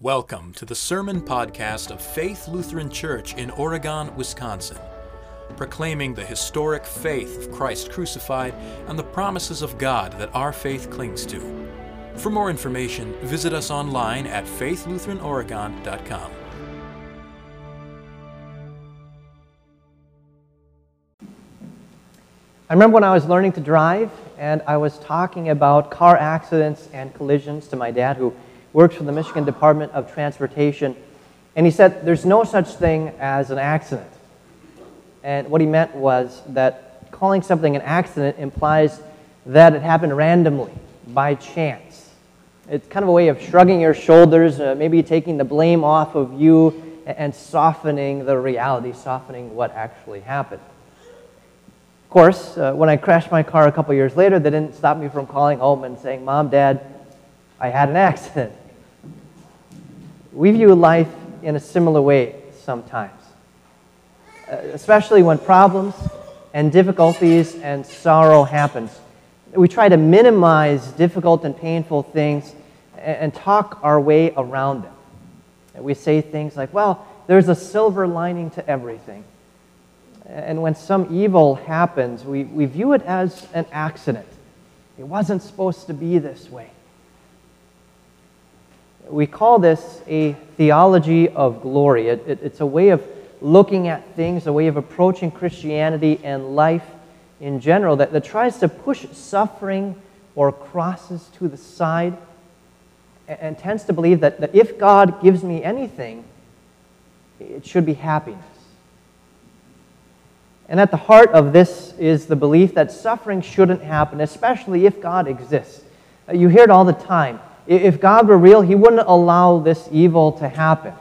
Welcome to the Sermon Podcast of Faith Lutheran Church in Oregon, Wisconsin, proclaiming the historic faith of Christ crucified and the promises of God that our faith clings to. For more information, visit us online at faithlutheranoregon.com. I remember when I was learning to drive and I was talking about car accidents and collisions to my dad, who works for the Michigan Department of Transportation. And he said, There's no such thing as an accident. And what he meant was that calling something an accident implies that it happened randomly, by chance. It's kind of a way of shrugging your shoulders, uh, maybe taking the blame off of you and softening the reality, softening what actually happened. Of course, uh, when I crashed my car a couple years later, they didn't stop me from calling home and saying, Mom, Dad, I had an accident. We view life in a similar way sometimes, uh, especially when problems and difficulties and sorrow happens. We try to minimize difficult and painful things and talk our way around them. We say things like, well, there's a silver lining to everything. And when some evil happens, we, we view it as an accident. It wasn't supposed to be this way. We call this a theology of glory. It, it, it's a way of looking at things, a way of approaching Christianity and life in general that, that tries to push suffering or crosses to the side and, and tends to believe that, that if God gives me anything, it should be happiness. And at the heart of this is the belief that suffering shouldn't happen, especially if God exists. Uh, you hear it all the time. If God were real, He wouldn't allow this evil to happen.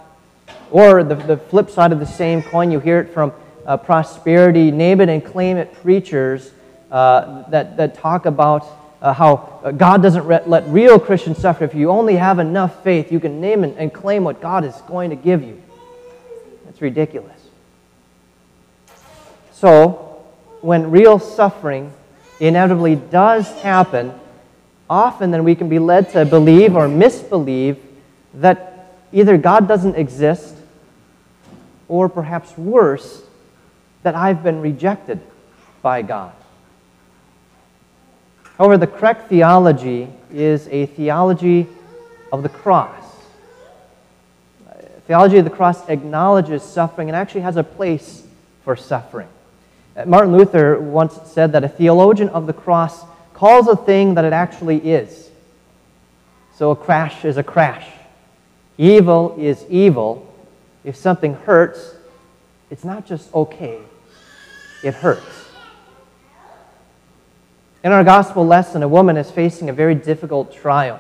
Or the, the flip side of the same coin, you hear it from uh, prosperity, name it and claim it preachers uh, that, that talk about uh, how uh, God doesn't re- let real Christians suffer. If you only have enough faith, you can name it and claim what God is going to give you. That's ridiculous. So, when real suffering inevitably does happen, often then we can be led to believe or misbelieve that either God doesn't exist or perhaps worse, that I've been rejected by God. However, the correct theology is a theology of the cross. Theology of the cross acknowledges suffering and actually has a place for suffering. Uh, Martin Luther once said that a theologian of the cross calls a thing that it actually is. So a crash is a crash. Evil is evil. If something hurts, it's not just okay, it hurts. In our gospel lesson, a woman is facing a very difficult trial.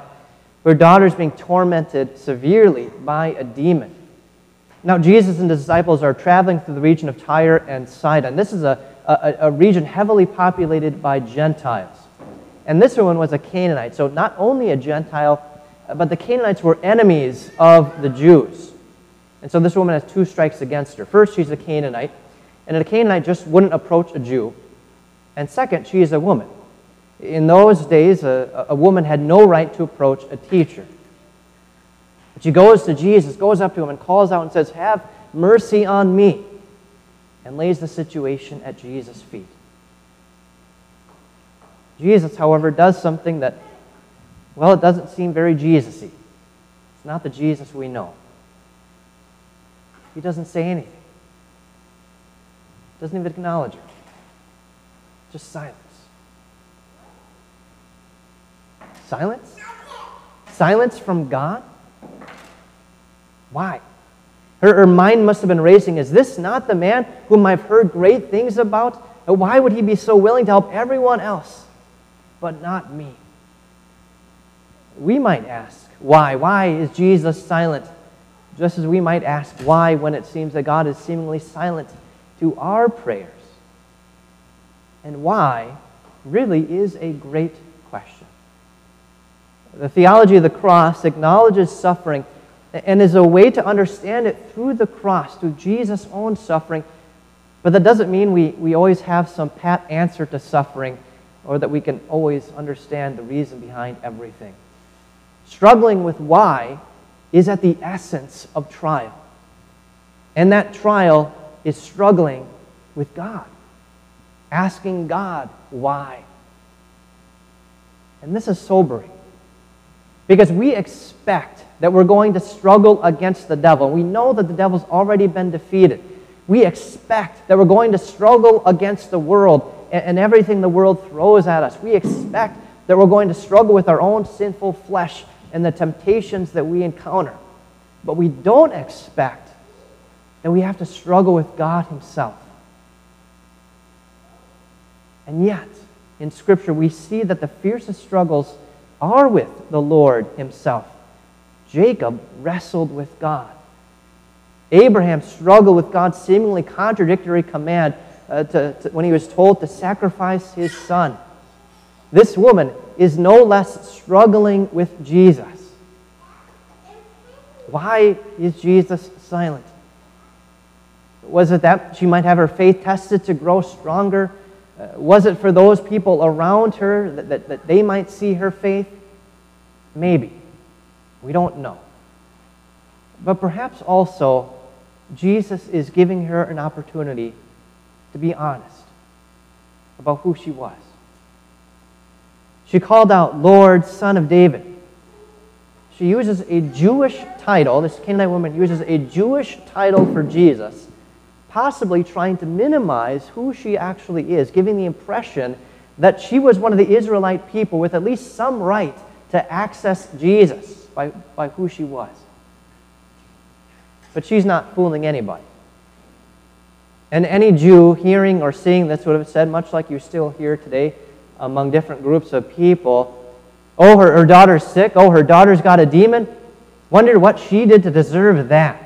Her daughter is being tormented severely by a demon. Now, Jesus and the disciples are traveling through the region of Tyre and Sidon. This is a, a, a region heavily populated by Gentiles. And this one was a Canaanite. So not only a Gentile, but the Canaanites were enemies of the Jews. And so this woman has two strikes against her. First, she's a Canaanite, and a Canaanite just wouldn't approach a Jew. And second, she is a woman. In those days, a, a woman had no right to approach a teacher. But she goes to Jesus, goes up to him, and calls out and says, Have mercy on me, and lays the situation at Jesus' feet. Jesus, however, does something that, well, it doesn't seem very Jesus y. It's not the Jesus we know. He doesn't say anything, doesn't even acknowledge her. Just silence. Silence? Silence from God? Why? Her, her mind must have been racing. Is this not the man whom I've heard great things about? And Why would he be so willing to help everyone else? But not me. We might ask, why? Why is Jesus silent? Just as we might ask, why, when it seems that God is seemingly silent to our prayers? And why really is a great question. The theology of the cross acknowledges suffering and is a way to understand it through the cross, through Jesus' own suffering. But that doesn't mean we, we always have some pat answer to suffering or that we can always understand the reason behind everything. Struggling with why is at the essence of trial. And that trial is struggling with God, asking God why. And this is sobering because we expect that we're going to struggle against the devil. We know that the devil's already been defeated. We expect that we're going to struggle against the world and, everything the world throws at us. We expect that we're going to struggle with our own sinful flesh and the temptations that we encounter. But we don't expect that we have to struggle with God Himself. And yet, in Scripture, we see that the fiercest struggles are with the Lord Himself. Jacob wrestled with God. Abraham struggled with God's seemingly contradictory command uh, to, to, when he was told to sacrifice his son. This woman is no less struggling with Jesus. Why is Jesus silent? Was it that she might have her faith tested to grow stronger? Uh, was it for those people around her that, that, that they might see her faith? Maybe. We don't know. But perhaps also, Jesus is giving her an opportunity to be honest about who she was. She called out, Lord, Son of David. She uses a Jewish title, this Canaanite woman uses a Jewish title for Jesus, possibly trying to minimize who she actually is, giving the impression that she was one of the Israelite people with at least some right to access Jesus by, by who she was. But she's not fooling anybody. And any Jew hearing or seeing this would have said, much like you still hear today among different groups of people, oh, her, her daughter's sick. Oh, her daughter's got a demon. Wonder what she did to deserve that.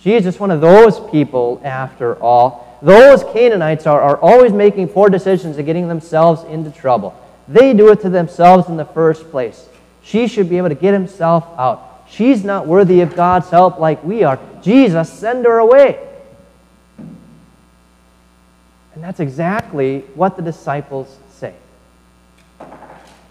She is just one of those people, after all. Those Canaanites are, are always making poor decisions and getting themselves into trouble. They do it to themselves in the first place. She should be able to get himself out. She's not worthy of God's help like we are. Jesus, send her away. And that's exactly what the disciples say.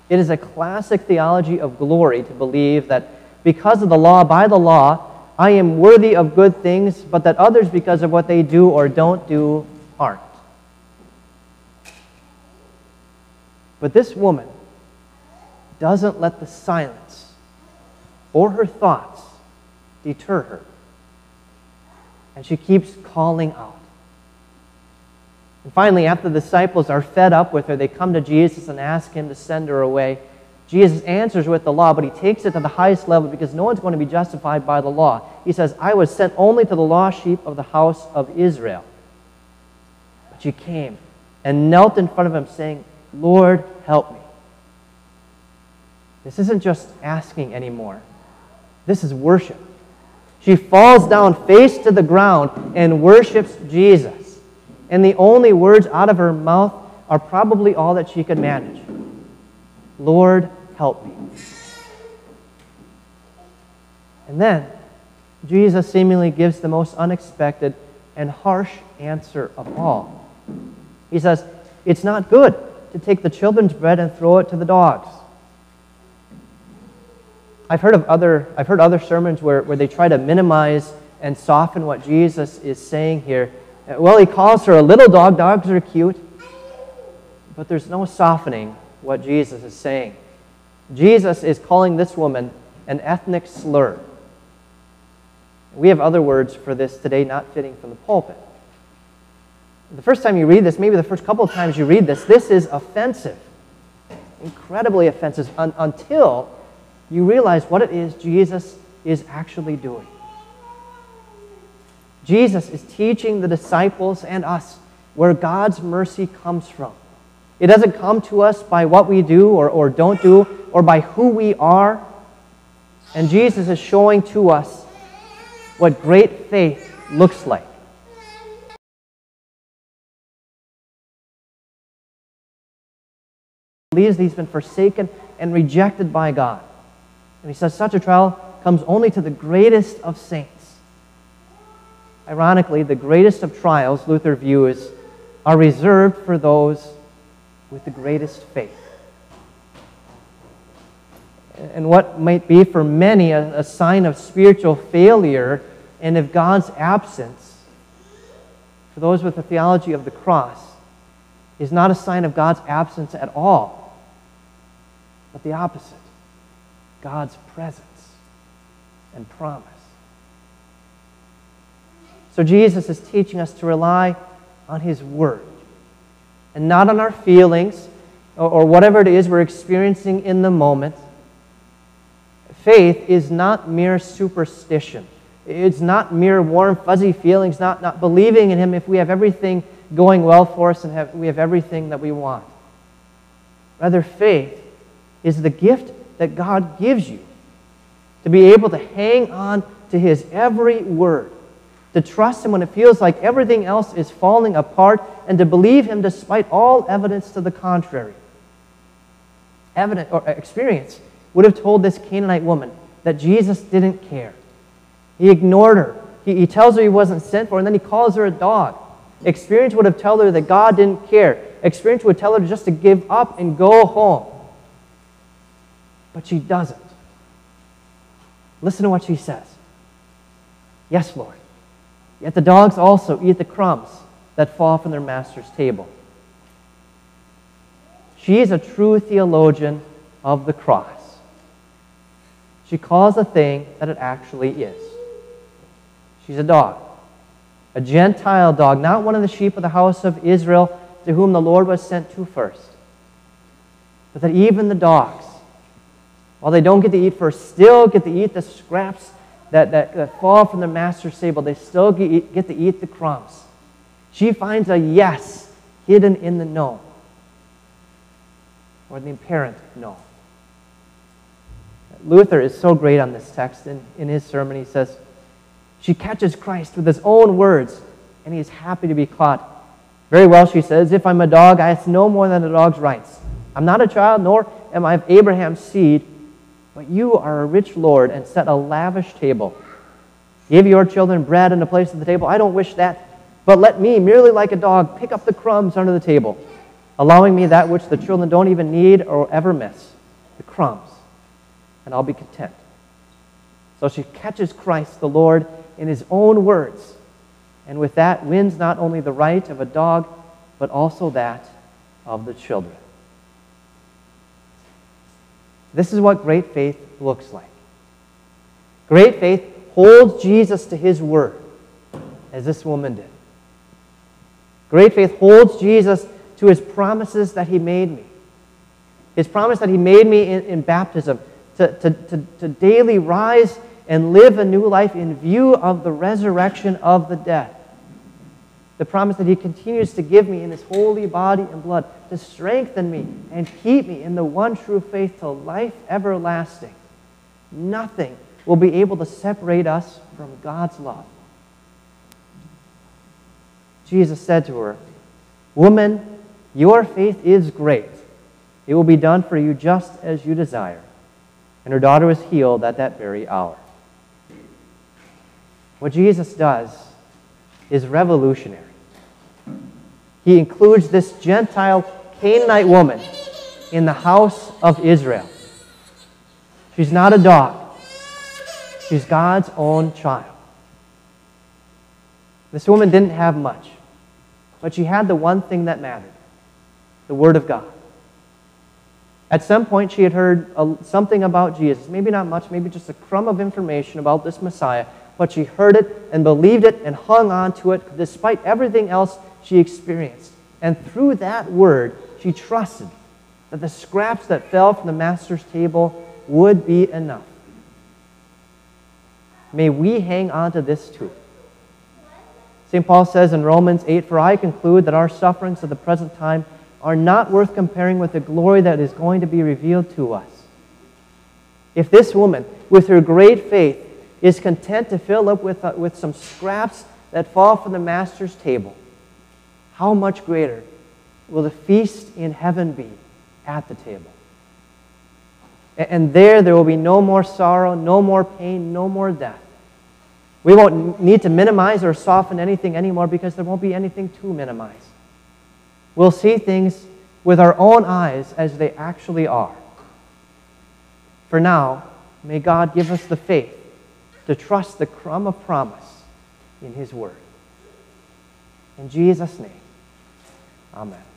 It is a classic theology of glory to believe that because of the law, by the law, I am worthy of good things, but that others, because of what they do or don't do, aren't. But this woman doesn't let the silence or her thoughts deter her. And she keeps calling out. And finally, after the disciples are fed up with her, they come to Jesus and ask him to send her away. Jesus answers with the law, but he takes it to the highest level because no one's going to be justified by the law. He says, I was sent only to the lost sheep of the house of Israel. But she came and knelt in front of him, saying, Lord, help me. This isn't just asking anymore, this is worship. She falls down face to the ground and worships Jesus. And the only words out of her mouth are probably all that she could manage Lord, help me. And then Jesus seemingly gives the most unexpected and harsh answer of all. He says, It's not good to take the children's bread and throw it to the dogs. I've heard of other, I've heard other sermons where, where they try to minimize and soften what Jesus is saying here. Well, he calls her a little dog. Dogs are cute. But there's no softening what Jesus is saying. Jesus is calling this woman an ethnic slur. We have other words for this today not fitting from the pulpit. The first time you read this, maybe the first couple of times you read this, this is offensive. Incredibly offensive un- until you realize what it is Jesus is actually doing. Jesus is teaching the disciples and us where God's mercy comes from. It doesn't come to us by what we do or, or don't do or by who we are. And Jesus is showing to us what great faith looks like. Believes that he's been forsaken and rejected by God. And he says such a trial comes only to the greatest of saints. Ironically, the greatest of trials, Luther views, are reserved for those with the greatest faith. and what might be for many a, a sign of spiritual failure and of God's absence, for those with the theology of the cross, is not a sign of God's absence at all, but the opposite God's presence and promise. So Jesus is teaching us to rely on His Word and not on our feelings or, or whatever it is we're experiencing in the moment. Faith is not mere superstition. It's not mere warm, fuzzy feelings, not, not believing in Him if we have everything going well for us and have, we have everything that we want. Rather, faith is the gift that God gives you to be able to hang on to His every word, to trust Him when it feels like everything else is falling apart, and to believe Him despite all evidence to the contrary. Evidence or experience would have told this Canaanite woman that Jesus didn't care. He ignored her. He, he tells her he wasn't sent for, and then he calls her a dog. Experience would have told her that God didn't care. Experience would tell her just to give up and go home. But she doesn't. Listen to what she says. Yes, Lord. Yet the dogs also eat the crumbs that fall from their master's table. She is a true theologian of the cross. She calls a thing that it actually is. She's a dog, a Gentile dog, not one of the sheep of the house of Israel to whom the Lord was sent to first. But that even the dogs, while they don't get to eat first, still get to eat the scraps that, that, that fall from the master's table. They still get, get to eat the crumbs. She finds a yes hidden in the no, or the apparent no. Luther is so great on this text. In, in his sermon, he says, She catches Christ with his own words, and he is happy to be caught. Very well, she says, If I'm a dog, I ask no more than a dog's rights. I'm not a child, nor am I of Abraham's seed but you are a rich Lord and set a lavish table. Give your children bread and a place at the table. I don't wish that. But let me, merely like a dog, pick up the crumbs under the table, allowing me that which the children don't even need or ever miss the crumbs. And I'll be content. So she catches Christ, the Lord, in his own words. And with that, wins not only the right of a dog, but also that of the children. This is what great faith looks like. Great faith holds Jesus to his word, as this woman did. Great faith holds Jesus to his promises that he made me. His promise that he made me in, in baptism to, to, to, to daily rise and live a new life in view of the resurrection of the dead the promise that He continues to give me in His holy body and blood to strengthen me and keep me in the one true faith to life everlasting. Nothing will be able to separate us from God's love. Jesus said to her, Woman, your faith is great. It will be done for you just as you desire. And her daughter was healed at that very hour. What Jesus does is revolutionary. He includes this Gentile Canaanite woman in the house of Israel. She's not a dog, she's God's own child. This woman didn't have much, but she had the one thing that mattered the Word of God. At some point, she had heard something about Jesus. Maybe not much, maybe just a crumb of information about this Messiah but she heard it and believed it and hung on to it despite everything else she experienced. And through that word, she trusted that the scraps that fell from the master's table would be enough. May we hang on to this too. St. Paul says in Romans 8 For I conclude that our sufferings of the present time are not worth comparing with the glory that is going to be revealed to us. If this woman, with her great faith, is content to fill up with, uh, with some scraps that fall from the master's table, how much greater will the feast in heaven be at the table? And there, there will be no more sorrow, no more pain, no more death. We won't need to minimize or soften anything anymore because there won't be anything to minimize. We'll see things with our own eyes as they actually are. For now, may God give us the faith to trust the crumb of promise in His Word. In Jesus' name, Amen.